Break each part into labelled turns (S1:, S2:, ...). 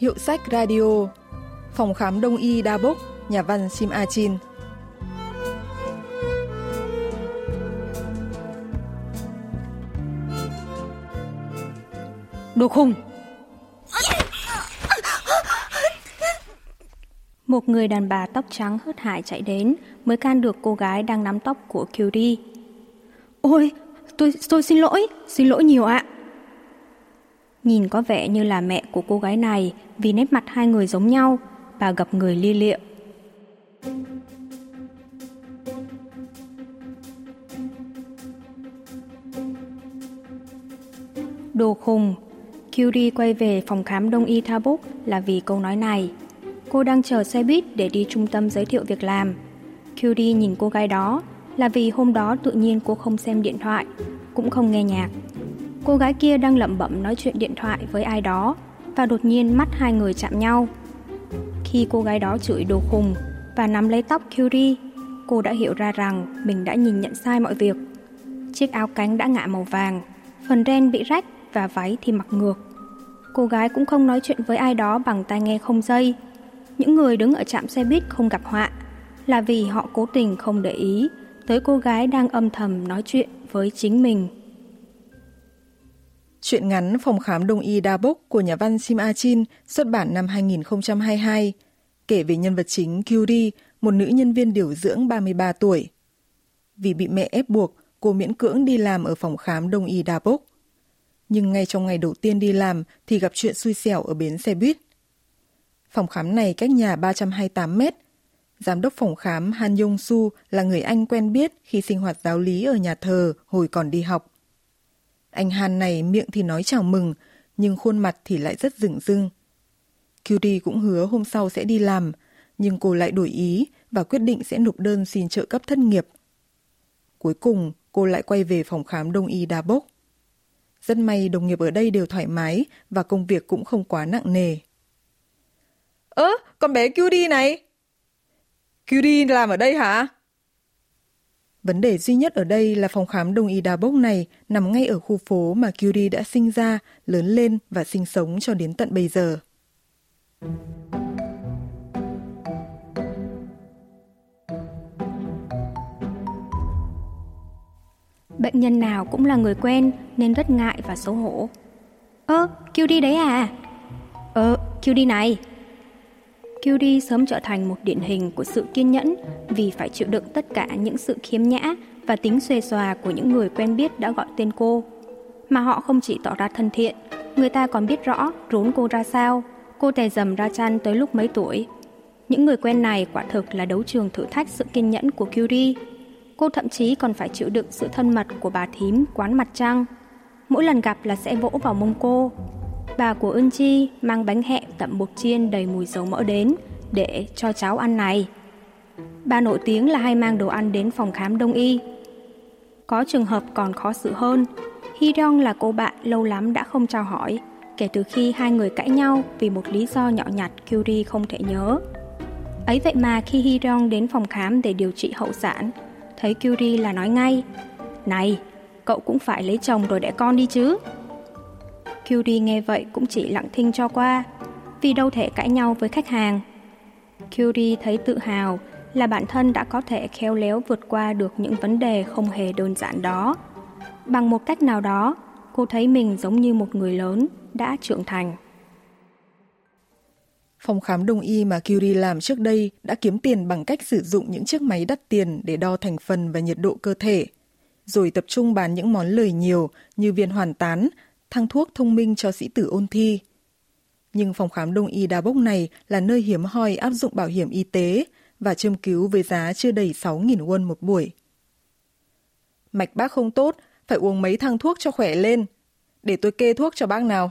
S1: Hiệu sách radio Phòng khám đông y Đa Bốc Nhà văn Sim A Chin
S2: Đồ khùng Một người đàn bà tóc trắng hớt hải chạy đến mới can được cô gái đang nắm tóc của Curie. Ôi, tôi tôi xin lỗi, xin lỗi nhiều ạ. Nhìn có vẻ như là mẹ của cô gái này vì nét mặt hai người giống nhau, bà gặp người ly liệu. Đồ khùng, Curie quay về phòng khám đông y Tabuk là vì câu nói này. Cô đang chờ xe buýt để đi trung tâm giới thiệu việc làm. Curie nhìn cô gái đó là vì hôm đó tự nhiên cô không xem điện thoại, cũng không nghe nhạc. Cô gái kia đang lẩm bẩm nói chuyện điện thoại với ai đó và đột nhiên mắt hai người chạm nhau. Khi cô gái đó chửi đồ khùng và nắm lấy tóc Curie, cô đã hiểu ra rằng mình đã nhìn nhận sai mọi việc. Chiếc áo cánh đã ngả màu vàng, phần ren bị rách và váy thì mặc ngược. Cô gái cũng không nói chuyện với ai đó bằng tai nghe không dây. Những người đứng ở trạm xe buýt không gặp họa là vì họ cố tình không để ý tới cô gái đang âm thầm nói chuyện với chính mình.
S1: Chuyện ngắn Phòng khám đông y Đa Bốc của nhà văn Sim A Chin xuất bản năm 2022, kể về nhân vật chính Kyuri, một nữ nhân viên điều dưỡng 33 tuổi. Vì bị mẹ ép buộc, cô miễn cưỡng đi làm ở phòng khám đông y Đa Bốc. Nhưng ngay trong ngày đầu tiên đi làm thì gặp chuyện xui xẻo ở bến xe buýt. Phòng khám này cách nhà 328 mét. Giám đốc phòng khám Han Yong Su là người Anh quen biết khi sinh hoạt giáo lý ở nhà thờ hồi còn đi học. Anh Han này miệng thì nói chào mừng, nhưng khuôn mặt thì lại rất rừng rưng. Cutie cũng hứa hôm sau sẽ đi làm, nhưng cô lại đổi ý và quyết định sẽ nộp đơn xin trợ cấp thất nghiệp. Cuối cùng, cô lại quay về phòng khám đông y Đa Bốc. Rất may đồng nghiệp ở đây đều thoải mái và công việc cũng không quá nặng nề. Ơ, con bé Cutie này! Cutie làm ở đây hả? Vấn đề duy nhất ở đây là phòng khám đông y đa bốc này nằm ngay ở khu phố mà Curie đã sinh ra, lớn lên và sinh sống cho đến tận bây giờ.
S2: Bệnh nhân nào cũng là người quen nên rất ngại và xấu hổ. Ơ, Curie đấy à? Ờ, Curie này, Curie sớm trở thành một điển hình của sự kiên nhẫn vì phải chịu đựng tất cả những sự khiếm nhã và tính xuề xòa của những người quen biết đã gọi tên cô. Mà họ không chỉ tỏ ra thân thiện, người ta còn biết rõ rốn cô ra sao, cô tè dầm ra chăn tới lúc mấy tuổi. Những người quen này quả thực là đấu trường thử thách sự kiên nhẫn của Curie. Cô thậm chí còn phải chịu đựng sự thân mật của bà thím quán mặt trăng. Mỗi lần gặp là sẽ vỗ vào mông cô, bà của Ưn Chi mang bánh hẹ tẩm bột chiên đầy mùi dầu mỡ đến để cho cháu ăn này. Bà nổi tiếng là hay mang đồ ăn đến phòng khám đông y. Có trường hợp còn khó xử hơn, Hy Rong là cô bạn lâu lắm đã không trao hỏi, kể từ khi hai người cãi nhau vì một lý do nhỏ nhặt Curie không thể nhớ. Ấy vậy mà khi Hy Rong đến phòng khám để điều trị hậu sản, thấy Curie là nói ngay, Này, cậu cũng phải lấy chồng rồi đẻ con đi chứ. Curie nghe vậy cũng chỉ lặng thinh cho qua, vì đâu thể cãi nhau với khách hàng. Curie thấy tự hào là bản thân đã có thể khéo léo vượt qua được những vấn đề không hề đơn giản đó. Bằng một cách nào đó, cô thấy mình giống như một người lớn đã trưởng thành.
S1: Phòng khám đông y mà Curie làm trước đây đã kiếm tiền bằng cách sử dụng những chiếc máy đắt tiền để đo thành phần và nhiệt độ cơ thể, rồi tập trung bán những món lời nhiều như viên hoàn tán thang thuốc thông minh cho sĩ tử ôn thi. Nhưng phòng khám đông y đa bốc này là nơi hiếm hoi áp dụng bảo hiểm y tế và châm cứu với giá chưa đầy 6.000 won một buổi. Mạch bác không tốt, phải uống mấy thang thuốc cho khỏe lên. Để tôi kê thuốc cho bác nào.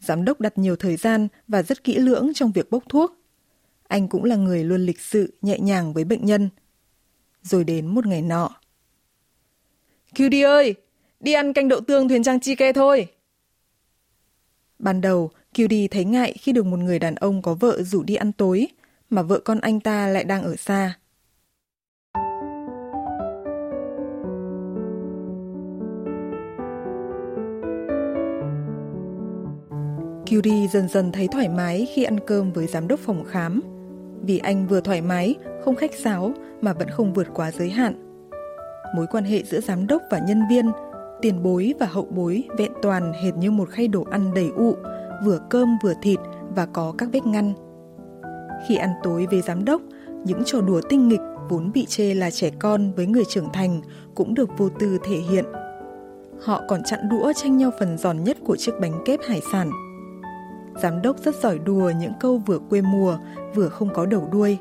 S1: Giám đốc đặt nhiều thời gian và rất kỹ lưỡng trong việc bốc thuốc. Anh cũng là người luôn lịch sự, nhẹ nhàng với bệnh nhân. Rồi đến một ngày nọ. Cutie ơi, Đi ăn canh đậu tương thuyền trang chi ke thôi. Ban đầu, Cutie thấy ngại khi được một người đàn ông có vợ rủ đi ăn tối, mà vợ con anh ta lại đang ở xa. Curie dần dần thấy thoải mái khi ăn cơm với giám đốc phòng khám. Vì anh vừa thoải mái, không khách sáo mà vẫn không vượt quá giới hạn. Mối quan hệ giữa giám đốc và nhân viên, tiền bối và hậu bối vẹn toàn hệt như một khay đồ ăn đầy ụ, vừa cơm vừa thịt và có các vết ngăn. Khi ăn tối với giám đốc, những trò đùa tinh nghịch vốn bị chê là trẻ con với người trưởng thành cũng được vô tư thể hiện. Họ còn chặn đũa tranh nhau phần giòn nhất của chiếc bánh kép hải sản. Giám đốc rất giỏi đùa những câu vừa quê mùa, vừa không có đầu đuôi.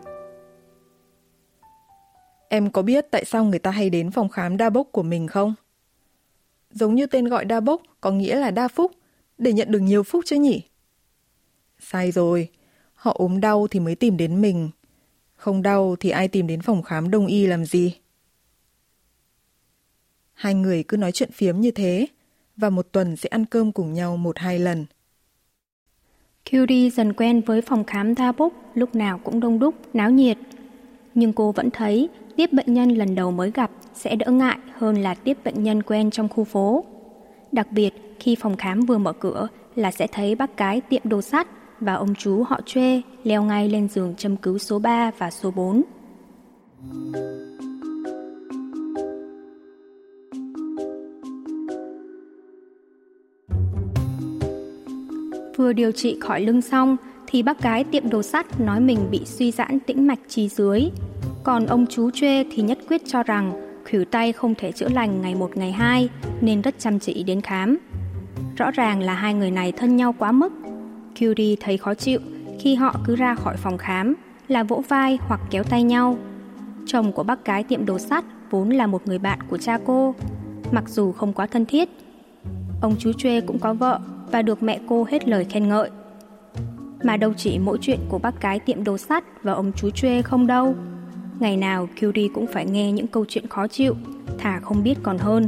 S1: Em có biết tại sao người ta hay đến phòng khám đa bốc của mình không? Giống như tên gọi đa bốc có nghĩa là đa phúc, để nhận được nhiều phúc chứ nhỉ? Sai rồi, họ ốm đau thì mới tìm đến mình. Không đau thì ai tìm đến phòng khám đông y làm gì? Hai người cứ nói chuyện phiếm như thế, và một tuần sẽ ăn cơm cùng nhau một hai lần.
S2: Curie dần quen với phòng khám đa bốc lúc nào cũng đông đúc, náo nhiệt. Nhưng cô vẫn thấy tiếp bệnh nhân lần đầu mới gặp sẽ đỡ ngại hơn là tiếp bệnh nhân quen trong khu phố. Đặc biệt, khi phòng khám vừa mở cửa là sẽ thấy bác cái tiệm đồ sắt và ông chú họ thuê leo ngay lên giường châm cứu số 3 và số 4. Vừa điều trị khỏi lưng xong thì bác gái tiệm đồ sắt nói mình bị suy giãn tĩnh mạch chi dưới. Còn ông chú Chuê thì nhất quyết cho rằng khỉu tay không thể chữa lành ngày một ngày hai nên rất chăm chỉ đến khám. Rõ ràng là hai người này thân nhau quá mức. Curie thấy khó chịu khi họ cứ ra khỏi phòng khám là vỗ vai hoặc kéo tay nhau. Chồng của bác gái tiệm đồ sắt vốn là một người bạn của cha cô, mặc dù không quá thân thiết. Ông chú Chuê cũng có vợ và được mẹ cô hết lời khen ngợi. Mà đâu chỉ mỗi chuyện của bác cái tiệm đồ sắt và ông chú Chuê không đâu. Ngày nào Curie cũng phải nghe những câu chuyện khó chịu, thà không biết còn hơn.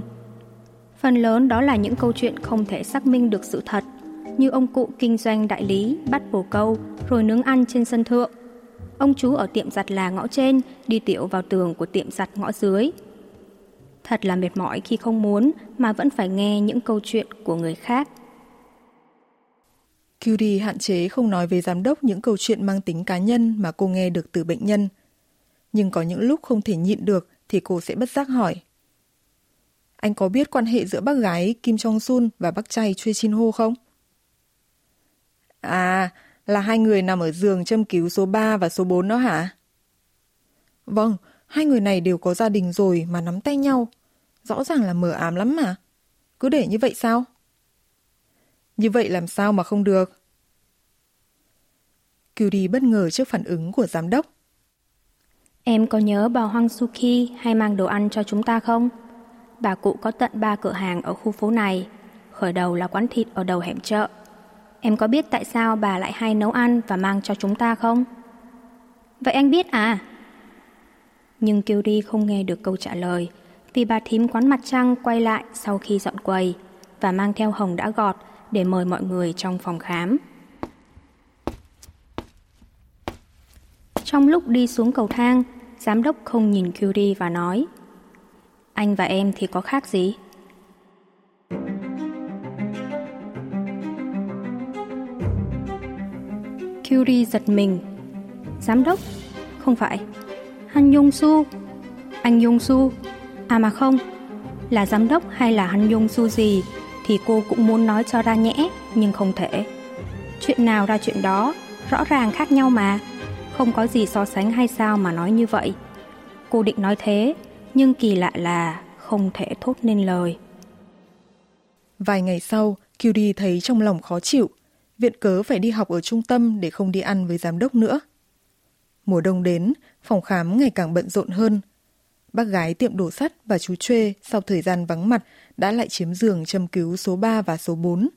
S2: Phần lớn đó là những câu chuyện không thể xác minh được sự thật, như ông cụ kinh doanh đại lý bắt bồ câu rồi nướng ăn trên sân thượng. Ông chú ở tiệm giặt là ngõ trên đi tiểu vào tường của tiệm giặt ngõ dưới. Thật là mệt mỏi khi không muốn mà vẫn phải nghe những câu chuyện của người khác.
S1: Curie hạn chế không nói về giám đốc những câu chuyện mang tính cá nhân mà cô nghe được từ bệnh nhân. Nhưng có những lúc không thể nhịn được thì cô sẽ bất giác hỏi. Anh có biết quan hệ giữa bác gái Kim Jong-sun và bác trai Choi Shin-ho không? À, là hai người nằm ở giường châm cứu số 3 và số 4 đó hả? Vâng, hai người này đều có gia đình rồi mà nắm tay nhau. Rõ ràng là mờ ám lắm mà. Cứ để như vậy sao? Như vậy làm sao mà không được? Curie bất ngờ trước phản ứng của giám đốc.
S2: Em có nhớ bà Hoang Suki hay mang đồ ăn cho chúng ta không? Bà cụ có tận ba cửa hàng ở khu phố này. Khởi đầu là quán thịt ở đầu hẻm chợ. Em có biết tại sao bà lại hay nấu ăn và mang cho chúng ta không? Vậy anh biết à? Nhưng Curie không nghe được câu trả lời vì bà thím quán mặt trăng quay lại sau khi dọn quầy và mang theo hồng đã gọt để mời mọi người trong phòng khám. Trong lúc đi xuống cầu thang, giám đốc không nhìn Curie và nói Anh và em thì có khác gì? Curie giật mình Giám đốc? Không phải Han Yong Su Anh Yong Su À mà không Là giám đốc hay là Han Yong Su gì thì cô cũng muốn nói cho ra nhẽ, nhưng không thể. Chuyện nào ra chuyện đó, rõ ràng khác nhau mà. Không có gì so sánh hay sao mà nói như vậy. Cô định nói thế, nhưng kỳ lạ là không thể thốt nên lời.
S1: Vài ngày sau, Curie thấy trong lòng khó chịu, viện cớ phải đi học ở trung tâm để không đi ăn với giám đốc nữa. Mùa đông đến, phòng khám ngày càng bận rộn hơn. Bác gái tiệm đồ sắt và chú Chuê sau thời gian vắng mặt đã lại chiếm giường châm cứu số 3 và số 4.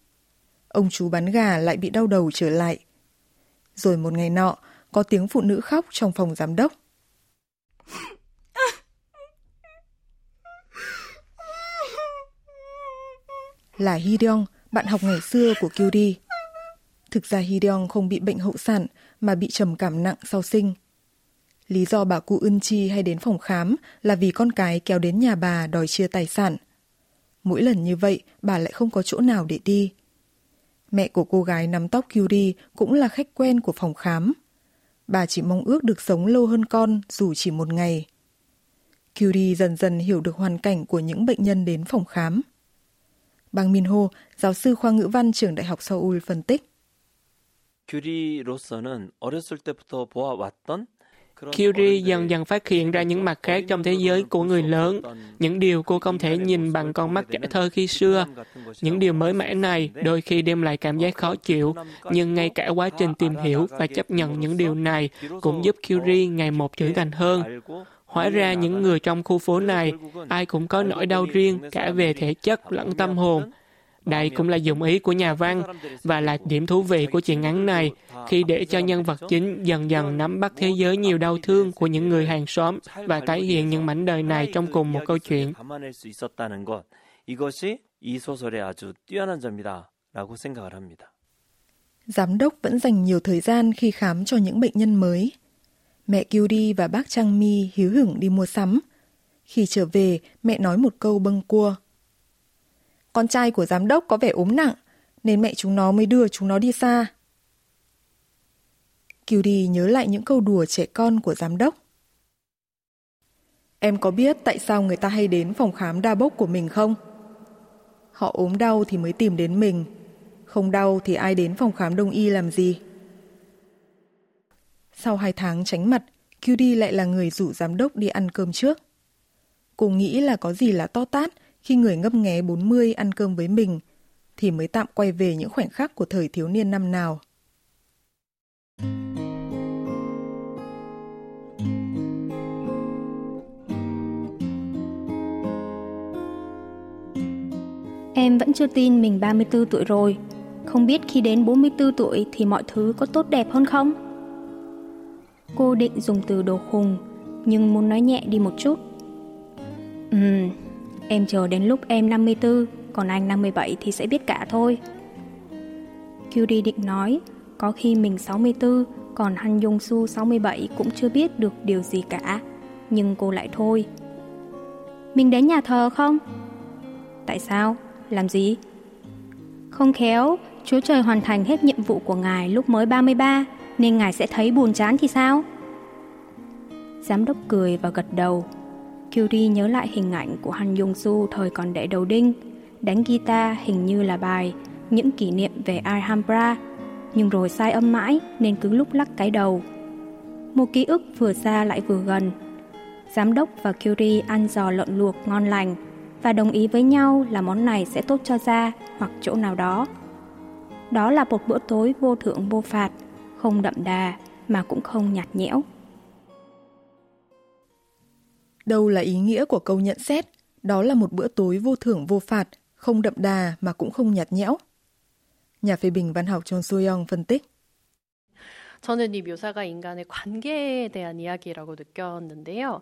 S1: Ông chú bán gà lại bị đau đầu trở lại. Rồi một ngày nọ, có tiếng phụ nữ khóc trong phòng giám đốc. Là Hyeong, bạn học ngày xưa của Kyuri. Thực ra Hyeong không bị bệnh hậu sản mà bị trầm cảm nặng sau sinh. Lý do bà cụ Ưn Chi hay đến phòng khám là vì con cái kéo đến nhà bà đòi chia tài sản – Mỗi lần như vậy, bà lại không có chỗ nào để đi. Mẹ của cô gái nắm tóc Kyuri cũng là khách quen của phòng khám Bà chỉ mong ước được sống lâu hơn con dù chỉ một ngày. Curie dần dần hiểu được hoàn cảnh của những bệnh nhân đến phòng khám. Bang Min Ho, giáo sư khoa ngữ văn trường Đại học Seoul phân tích.
S3: 큐리로서는 어렸을 때부터 보아왔던
S4: Curie dần dần phát hiện ra những mặt khác trong thế giới của người lớn, những điều cô không thể nhìn bằng con mắt trẻ thơ khi xưa. Những điều mới mẻ này đôi khi đem lại cảm giác khó chịu, nhưng ngay cả quá trình tìm hiểu và chấp nhận những điều này cũng giúp Curie ngày một trưởng thành hơn. Hóa ra những người trong khu phố này, ai cũng có nỗi đau riêng cả về thể chất lẫn tâm hồn. Đây cũng là dụng ý của nhà văn và là điểm thú vị của chuyện ngắn này khi để cho nhân vật chính dần dần nắm bắt thế giới nhiều đau thương của những người hàng xóm và tái hiện những mảnh đời này trong cùng một câu chuyện.
S1: Giám đốc vẫn dành nhiều thời gian khi khám cho những bệnh nhân mới. Mẹ Kyuri và bác Trang Mi hiếu hưởng đi mua sắm. Khi trở về, mẹ nói một câu bâng cua. Con trai của giám đốc có vẻ ốm nặng, nên mẹ chúng nó mới đưa chúng nó đi xa. Curie nhớ lại những câu đùa trẻ con của giám đốc. Em có biết tại sao người ta hay đến phòng khám đa bốc của mình không? Họ ốm đau thì mới tìm đến mình. Không đau thì ai đến phòng khám đông y làm gì? Sau hai tháng tránh mặt, Curie lại là người rủ giám đốc đi ăn cơm trước. Cô nghĩ là có gì là to tát khi người ngấp nghé 40 ăn cơm với mình, thì mới tạm quay về những khoảnh khắc của thời thiếu niên năm nào.
S2: Em vẫn chưa tin mình 34 tuổi rồi. Không biết khi đến 44 tuổi thì mọi thứ có tốt đẹp hơn không? Cô định dùng từ đồ khùng, nhưng muốn nói nhẹ đi một chút. Ừm, em chờ đến lúc em 54, còn anh 57 thì sẽ biết cả thôi. Curie định nói, có khi mình 64, còn Han Yong Su 67 cũng chưa biết được điều gì cả. Nhưng cô lại thôi. Mình đến nhà thờ không? Tại sao? Làm gì? Không khéo, Chúa Trời hoàn thành hết nhiệm vụ của Ngài lúc mới 33, nên Ngài sẽ thấy buồn chán thì sao? Giám đốc cười và gật đầu. Curie nhớ lại hình ảnh của Han Yong Su thời còn đệ đầu đinh, đánh guitar hình như là bài Những kỷ niệm về Alhambra, nhưng rồi sai âm mãi nên cứ lúc lắc cái đầu. Một ký ức vừa xa lại vừa gần. Giám đốc và Curie ăn giò lợn luộc ngon lành và đồng ý với nhau là món này sẽ tốt cho da hoặc chỗ nào đó. Đó là một bữa tối vô thượng vô phạt, không đậm đà mà cũng không nhạt nhẽo.
S1: Đâu là ý nghĩa của câu nhận xét, đó là một bữa tối vô thưởng vô phạt, không đậm đà mà cũng không nhạt nhẽo. Nhà phê bình văn học John Soyoung phân tích.
S5: 저는 이 묘사가 인간의 관계에 대한 이야기라고 느꼈는데요.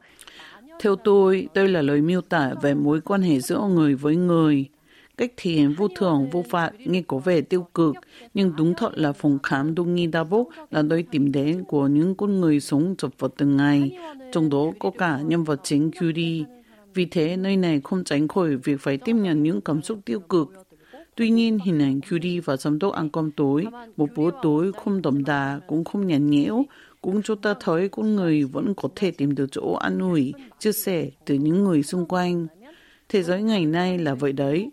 S6: Theo tôi, đây là lời miêu tả về mối quan hệ giữa người với người. Cách thể hiện vô thường, vô phạt nghe có vẻ tiêu cực, nhưng đúng thật là phòng khám đông nghi đa bốc là nơi tìm đến của những con người sống chập vật từng ngày, trong đó có cả nhân vật chính Curie. Vì thế, nơi này không tránh khỏi việc phải tiếp nhận những cảm xúc tiêu cực. Tuy nhiên, hình ảnh Curie và giám đốc ăn cơm tối, một bữa tối không đậm đà, cũng không nhàn nhẽo, cũng cho ta thấy con người vẫn có thể tìm được chỗ an ủi, chia sẻ từ những người xung quanh. Thế giới ngày nay là vậy đấy.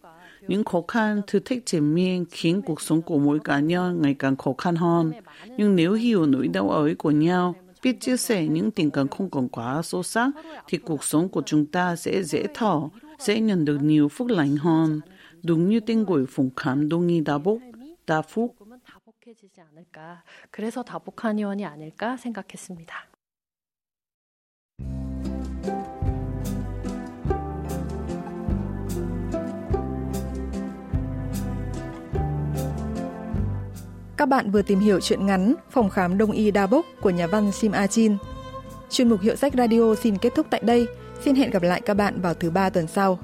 S6: Những khó khăn, thử thách triển miên khiến cuộc sống của mỗi cá nhân ngày càng khó khăn hơn. Nhưng nếu hiểu nỗi đau ấy của nhau, biết chia sẻ những tình cảm không còn quá sâu sắc, thì cuộc sống của chúng ta sẽ dễ thở, sẽ nhận được nhiều phúc lành hơn. Đúng như tên gọi phòng khám đông đa bốc, đa phúc.
S5: 다복해지지 않을까. 그래서 다복한 의원이 아닐까 생각했습니다.
S1: Các bạn vừa tìm hiểu chuyện ngắn, Phòng khám Đông y Đa Bốc của nhà văn Sim A Chin. Chuyên mục Hiệu sách Radio xin kết thúc tại đây. Xin hẹn gặp lại các bạn vào thứ ba tuần sau.